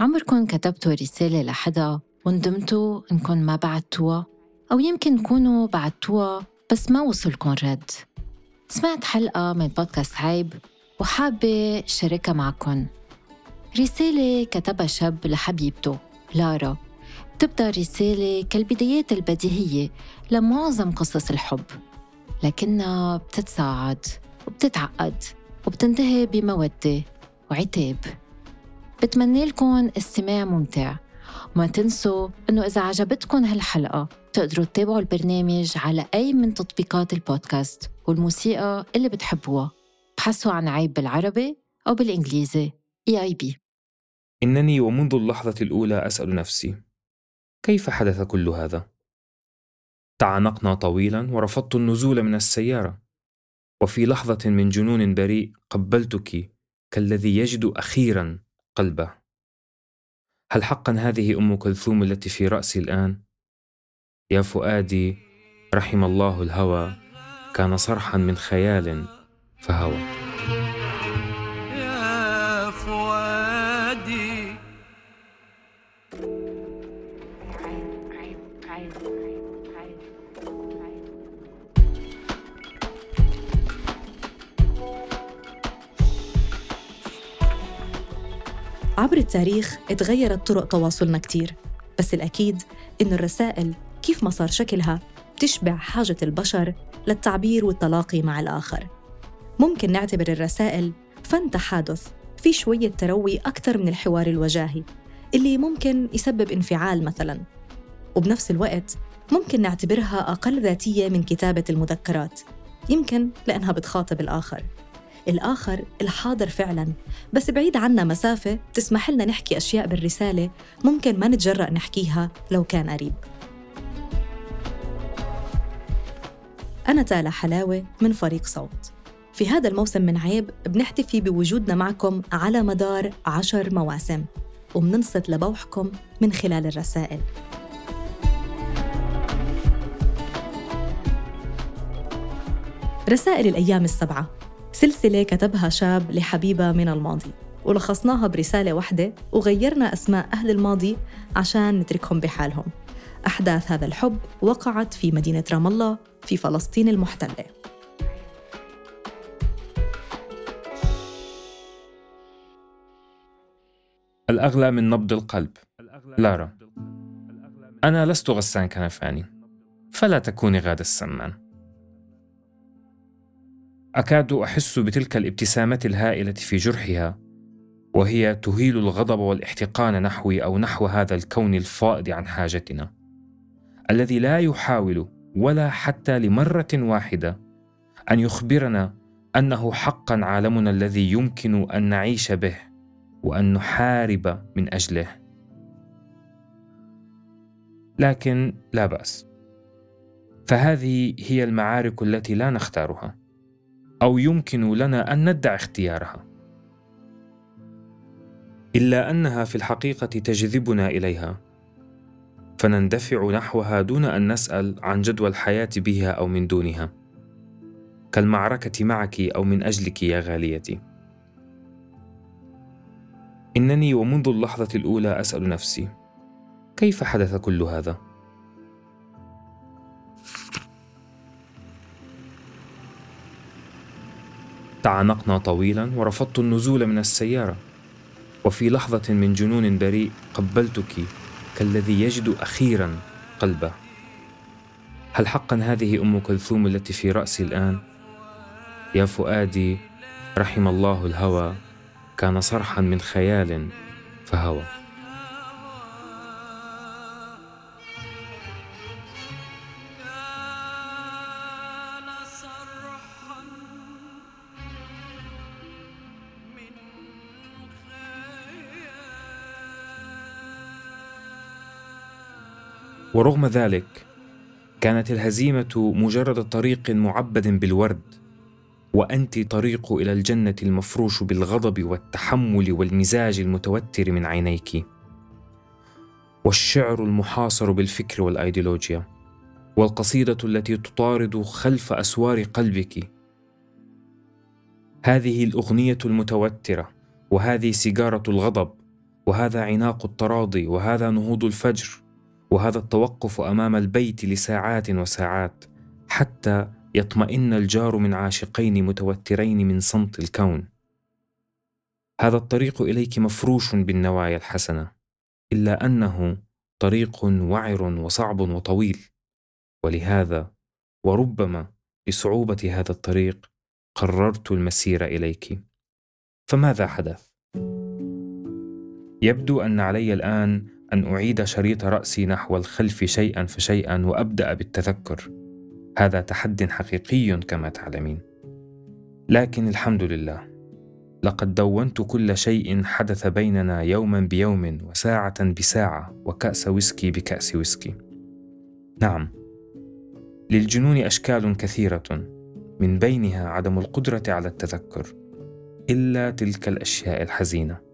عمركن كتبتوا رسالة لحدا وندمتوا إنكم ما بعتوها؟ أو يمكن تكونوا بعتوها بس ما وصلكم رد. سمعت حلقة من بودكاست عيب وحابة شاركها معكم رسالة كتبها شاب لحبيبته لارا. تبدأ رسالة كالبدايات البديهية لمعظم قصص الحب لكنها بتتصاعد وبتتعقد وبتنتهي بمودة وعتاب. بتمنى لكم استماع ممتع. وما تنسوا إنه إذا عجبتكم هالحلقة تقدروا تتابعوا البرنامج على أي من تطبيقات البودكاست والموسيقى اللي بتحبوها. بحثوا عن عيب بالعربي أو بالإنجليزي. اي اي بي إنني ومنذ اللحظة الأولى أسأل نفسي كيف حدث كل هذا؟ تعانقنا طويلا ورفضت النزول من السيارة. وفي لحظة من جنون بريء قبلتك كالذي يجد أخيرا. قلبه. هل حقا هذه أم كلثوم التي في رأسي الآن؟ يا فؤادي رحم الله الهوى كان صرحا من خيال فهوى. عبر التاريخ اتغيرت طرق تواصلنا كتير بس الأكيد إنه الرسائل كيف ما صار شكلها تشبع حاجة البشر للتعبير والتلاقي مع الآخر. ممكن نعتبر الرسائل فن تحادث في شوية تروي أكثر من الحوار الوجاهي اللي ممكن يسبب انفعال مثلاً. وبنفس الوقت ممكن نعتبرها أقل ذاتية من كتابة المذكرات يمكن لأنها بتخاطب الآخر. الآخر الحاضر فعلاً. بس بعيد عنا مسافة تسمح لنا نحكي أشياء بالرسالة ممكن ما نتجرأ نحكيها لو كان قريب. أنا تالا حلاوة من فريق صوت. في هذا الموسم من عيب بنحتفي بوجودنا معكم على مدار عشر مواسم. وبننصت لبوحكم من خلال الرسائل. رسائل الأيام السبعة. سلسلة كتبها شاب لحبيبة من الماضي ولخصناها برسالة واحدة وغيرنا أسماء أهل الماضي عشان نتركهم بحالهم. أحداث هذا الحب وقعت في مدينة رام الله في فلسطين المحتلة. الأغلى من نبض القلب. لارا أنا لست غسان كنفاني فلا تكوني غادة السمان. أكاد أحس بتلك الابتسامة الهائلة في جرحها وهي تهيل الغضب والاحتقان نحوي أو نحو هذا الكون الفائض عن حاجتنا الذي لا يحاول ولا حتى لمرة واحدة أن يخبرنا أنه حقا عالمنا الذي يمكن أن نعيش به وأن نحارب من أجله. لكن لا بأس فهذه هي المعارك التي لا نختارها. أو يمكن لنا أن ندعي اختيارها. إلا أنها في الحقيقة تجذبنا إليها فنندفع نحوها دون أن نسأل عن جدوى الحياة بها أو من دونها. كالمعركة معك أو من أجلك يا غاليتي. إنني ومنذ اللحظة الأولى أسأل نفسي كيف حدث كل هذا؟ تعانقنا طويلا ورفضت النزول من السيارة. وفي لحظة من جنون بريء قبلتك كالذي يجد أخيرا قلبه. هل حقا هذه أم كلثوم التي في رأسي الآن؟ يا فؤادي رحم الله الهوى. كان صرحا من خيال فهوى. ورغم ذلك كانت الهزيمة مجرد طريق معبد بالورد وأنت طريق إلى الجنة المفروش بالغضب والتحمل والمزاج المتوتر من عينيك. والشعر المحاصر بالفكر والأيديولوجيا والقصيدة التي تطارد خلف أسوار قلبك. هذه الأغنية المتوترة وهذه سيجارة الغضب وهذا عناق التراضي وهذا نهوض الفجر. وهذا التوقف أمام البيت لساعات وساعات حتى يطمئن الجار من عاشقين متوترين من صمت الكون. هذا الطريق إليك مفروش بالنوايا الحسنة إلا أنه طريق وعر وصعب وطويل. ولهذا وربما لصعوبه هذا الطريق قررت المسير إليك. فماذا حدث؟ يبدو أن علي الآن أن أعيد شريط رأسي نحو الخلف شيئا فشيئا وأبدأ بالتذكر. هذا تحد حقيقي كما تعلمين. لكن الحمد لله لقد دونت كل شيء حدث بيننا يوما بيوم وساعة بساعة وكأس ويسكي بكأس ويسكي. نعم للجنون أشكال كثيرة من بينها عدم القدرة على التذكر إلا تلك الأشياء الحزينة.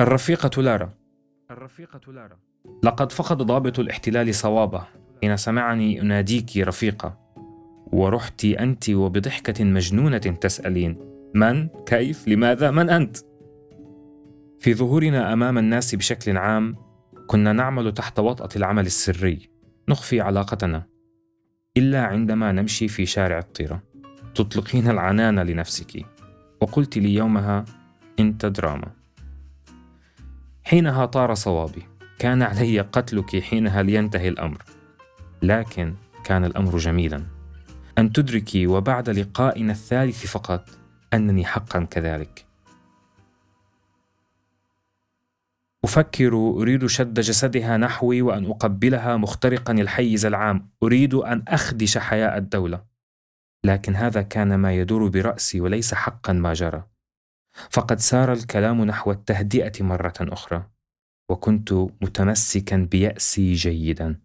الرفيقة لارا الرفيقة لارا لقد فقد ضابط الاحتلال صوابه حين سمعني أناديك رفيقة ورحت أنت وبضحكة مجنونة تسألين من؟ كيف؟ لماذا؟ من أنت؟ في ظهورنا أمام الناس بشكل عام كنا نعمل تحت وطأة العمل السري نخفي علاقتنا إلا عندما نمشي في شارع الطيرة تطلقين العنان لنفسك وقلت لي يومها أنت دراما حينها طار صوابي. كان علي قتلك حينها لينتهي الأمر. لكن كان الأمر جميلا. أن تدركي وبعد لقائنا الثالث فقط أنني حقا كذلك. أفكر أريد شد جسدها نحوي وأن أقبلها مخترقا الحيز العام. أريد أن أخدش حياء الدولة. لكن هذا كان ما يدور برأسي وليس حقا ما جرى. فقد سار الكلام نحو التهدئة مرة أخرى وكنت متمسكا بيأسي جيدا.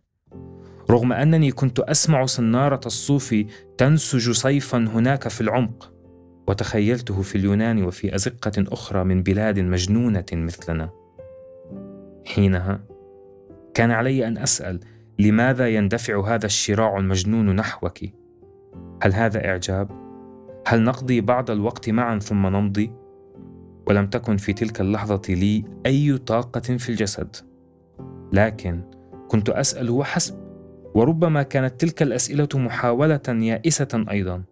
رغم أنني كنت أسمع صناره الصوف تنسج صيفا هناك في العمق وتخيلته في اليونان وفي أزقة أخرى من بلاد مجنونة مثلنا. حينها كان علي أن أسأل لماذا يندفع هذا الشراع المجنون نحوك؟ هل هذا إعجاب؟ هل نقضي بعض الوقت معا ثم نمضي؟ ولم تكن في تلك اللحظة لي أي طاقة في الجسد. لكن كنت أسأل وحسب وربما كانت تلك الأسئلة محاولة يائسة أيضا.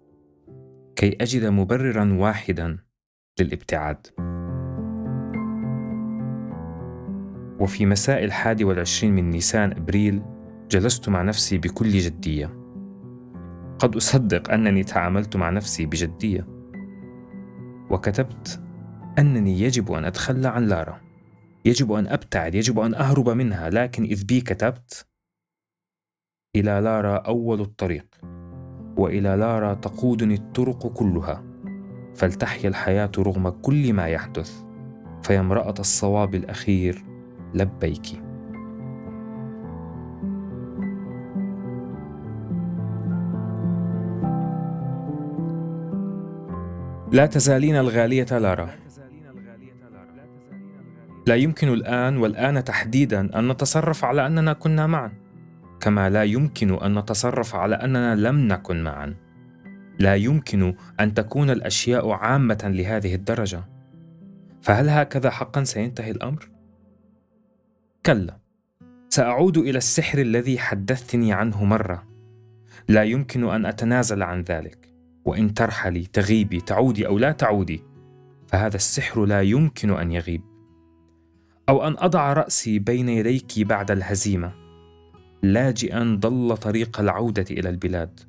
كي أجد مبررا واحدا للابتعاد. وفي مساء الحادي والعشرين من نيسان أبريل جلست مع نفسي بكل جدية. قد أصدق أنني تعاملت مع نفسي بجدية. وكتبت أنني يجب أن أتخلى عن لارا. يجب أن أبتعد يجب أن أهرب منها لكن إذ بي كتبت إلى لارا أول الطريق وإلى لارا تقودني الطرق كلها فلتحيا الحياة رغم كل ما يحدث فيا امرأة الصواب الأخير لبيكِ. لا تزالين الغالية لارا. لا يمكن الآن والآن تحديدا أن نتصرف على أننا كنا معا كما لا يمكن أن نتصرف على أننا لم نكن معا. لا يمكن أن تكون الأشياء عامة لهذه الدرجة. فهل هكذا حقا سينتهي الأمر؟ كلا. سأعود إلى السحر الذي حدثتني عنه مرة. لا يمكن أن أتنازل عن ذلك. وإن ترحلي تغيبي تعودي أو لا تعودي فهذا السحر لا يمكن أن يغيب. أو أن أضع رأسي بين يديك بعد الهزيمة. لاجئا ضل طريق العودة إلى البلاد.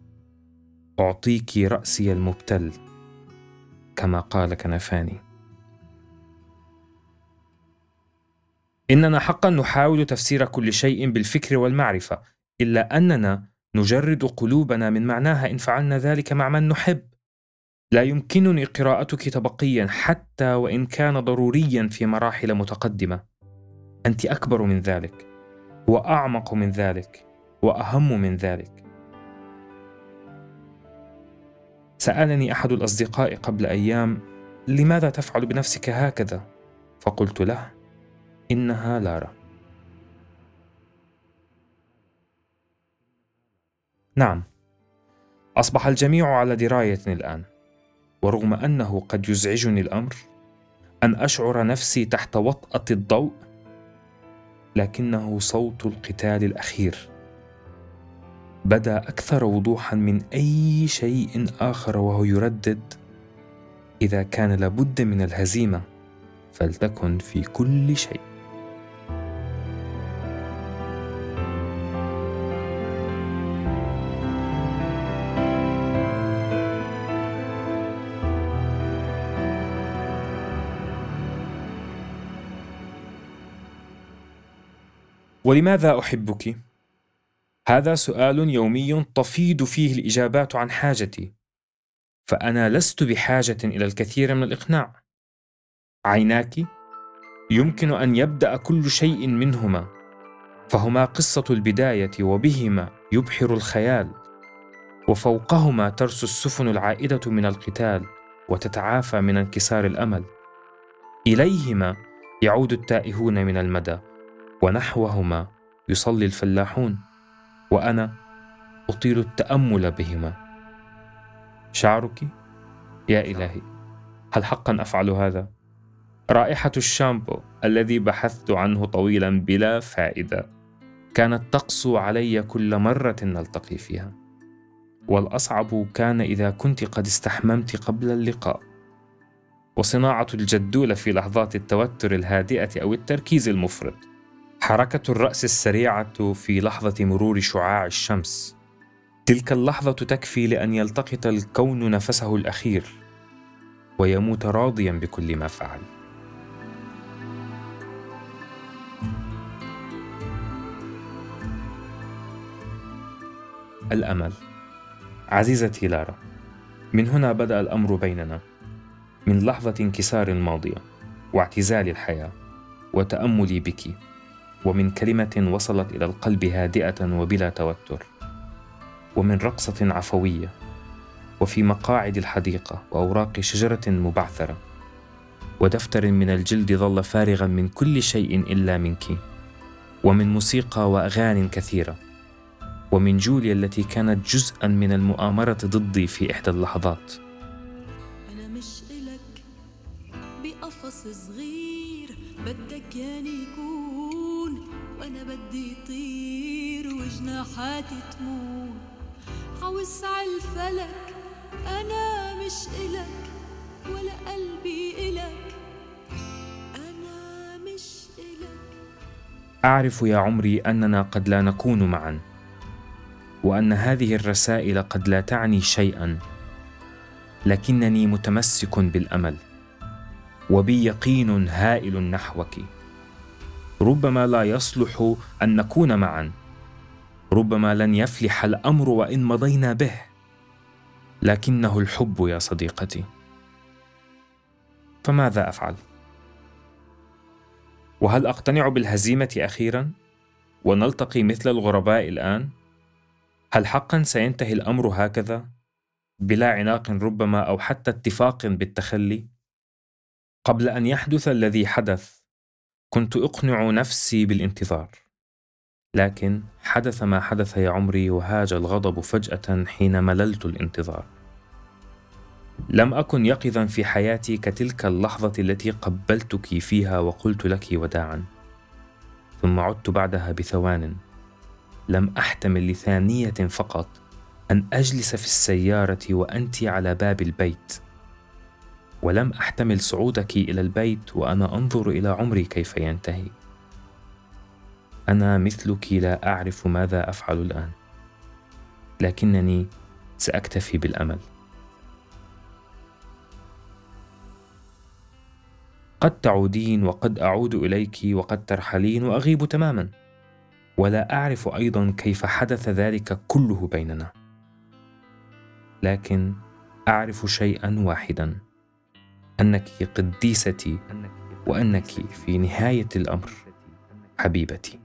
أعطيك رأسي المبتل. كما قال كنفاني. إننا حقا نحاول تفسير كل شيء بالفكر والمعرفة إلا أننا نجرد قلوبنا من معناها إن فعلنا ذلك مع من نحب. لا يمكنني قراءتك تبقيا حتى وإن كان ضروريا في مراحل متقدمة. أنت أكبر من ذلك وأعمق من ذلك وأهم من ذلك. سألني أحد الأصدقاء قبل أيام لماذا تفعل بنفسك هكذا؟ فقلت له إنها لارا نعم أصبح الجميع على دراية الآن ورغم أنه قد يزعجني الأمر أن أشعر نفسي تحت وطأة الضوء لكنه صوت القتال الأخير. بدا أكثر وضوحا من أي شيء آخر وهو يردد إذا كان لابد من الهزيمة فلتكن في كل شيء. ولماذا أحبك؟ هذا سؤال يومي تفيض فيه الإجابات عن حاجتي فأنا لست بحاجة إلى الكثير من الإقناع. عيناك يمكن أن يبدأ كل شيء منهما فهما قصة البداية وبهما يبحر الخيال وفوقهما ترسو السفن العائدة من القتال وتتعافى من انكسار الأمل. إليهما يعود التائهون من المدى. ونحوهما يصلي الفلاحون وأنا أطيل التأمل بهما. شعرك؟ يا إلهي هل حقا أفعل هذا؟ رائحة الشامبو الذي بحثت عنه طويلا بلا فائدة كانت تقسو علي كل مرة نلتقي فيها. والأصعب كان إذا كنت قد استحممت قبل اللقاء. وصناعة الجدول في لحظات التوتر الهادئة أو التركيز المفرط. حركة الرأس السريعة في لحظة مرور شعاع الشمس. تلك اللحظة تكفي لأن يلتقط الكون نفسه الأخير ويموت راضيا بكل ما فعل. الأمل. عزيزتي لارا من هنا بدأ الأمر بيننا من لحظة انكسار الماضية واعتزال الحياة وتأملي بك. ومن كلمة وصلت إلى القلب هادئة وبلا توتر. ومن رقصة عفوية. وفي مقاعد الحديقة وأوراق شجرة مبعثرة. ودفتر من الجلد ظل فارغا من كل شيء إلا منك. ومن موسيقى وأغاني كثيرة. ومن جوليا التي كانت جزءا من المؤامرة ضدي في إحدى اللحظات. أنا مش إلك بقفص صغير بدك ياني يكون وأنا بدي طير وجناحاتي تمون حوسع الفلك أنا مش إلك ولا قلبي إلك. أنا مش إلك. أعرف يا عمري أننا قد لا نكون معا وأن هذه الرسائل قد لا تعني شيئا لكنني متمسك بالأمل وبي يقين هائل نحوك. ربما لا يصلح أن نكون معا. ربما لن يفلح الأمر وإن مضينا به. لكنه الحب يا صديقتي. فماذا أفعل؟ وهل أقتنع بالهزيمة أخيرا؟ ونلتقي مثل الغرباء الآن؟ هل حقا سينتهي الأمر هكذا؟ بلا عناق ربما أو حتى اتفاق بالتخلي؟ قبل أن يحدث الذي حدث كنت أقنع نفسي بالانتظار لكن حدث ما حدث يا عمري وهاج الغضب فجأة حين مللت الانتظار. لم أكن يقظا في حياتي كتلك اللحظة التي قبلتك فيها وقلت لك وداعا ثم عدت بعدها بثوان لم أحتمل لثانية فقط أن أجلس في السيارة وانت على باب البيت. ولم أحتمل صعودك إلى البيت وأنا أنظر إلى عمري كيف ينتهي. أنا مثلك لا أعرف ماذا أفعل الآن لكنني سأكتفي بالأمل. قد تعودين وقد أعود إليك وقد ترحلين وأغيب تماما ولا أعرف أيضا كيف حدث ذلك كله بيننا. لكن أعرف شيئا واحدا. أنك قديستي وأنك في نهاية الأمر حبيبتي.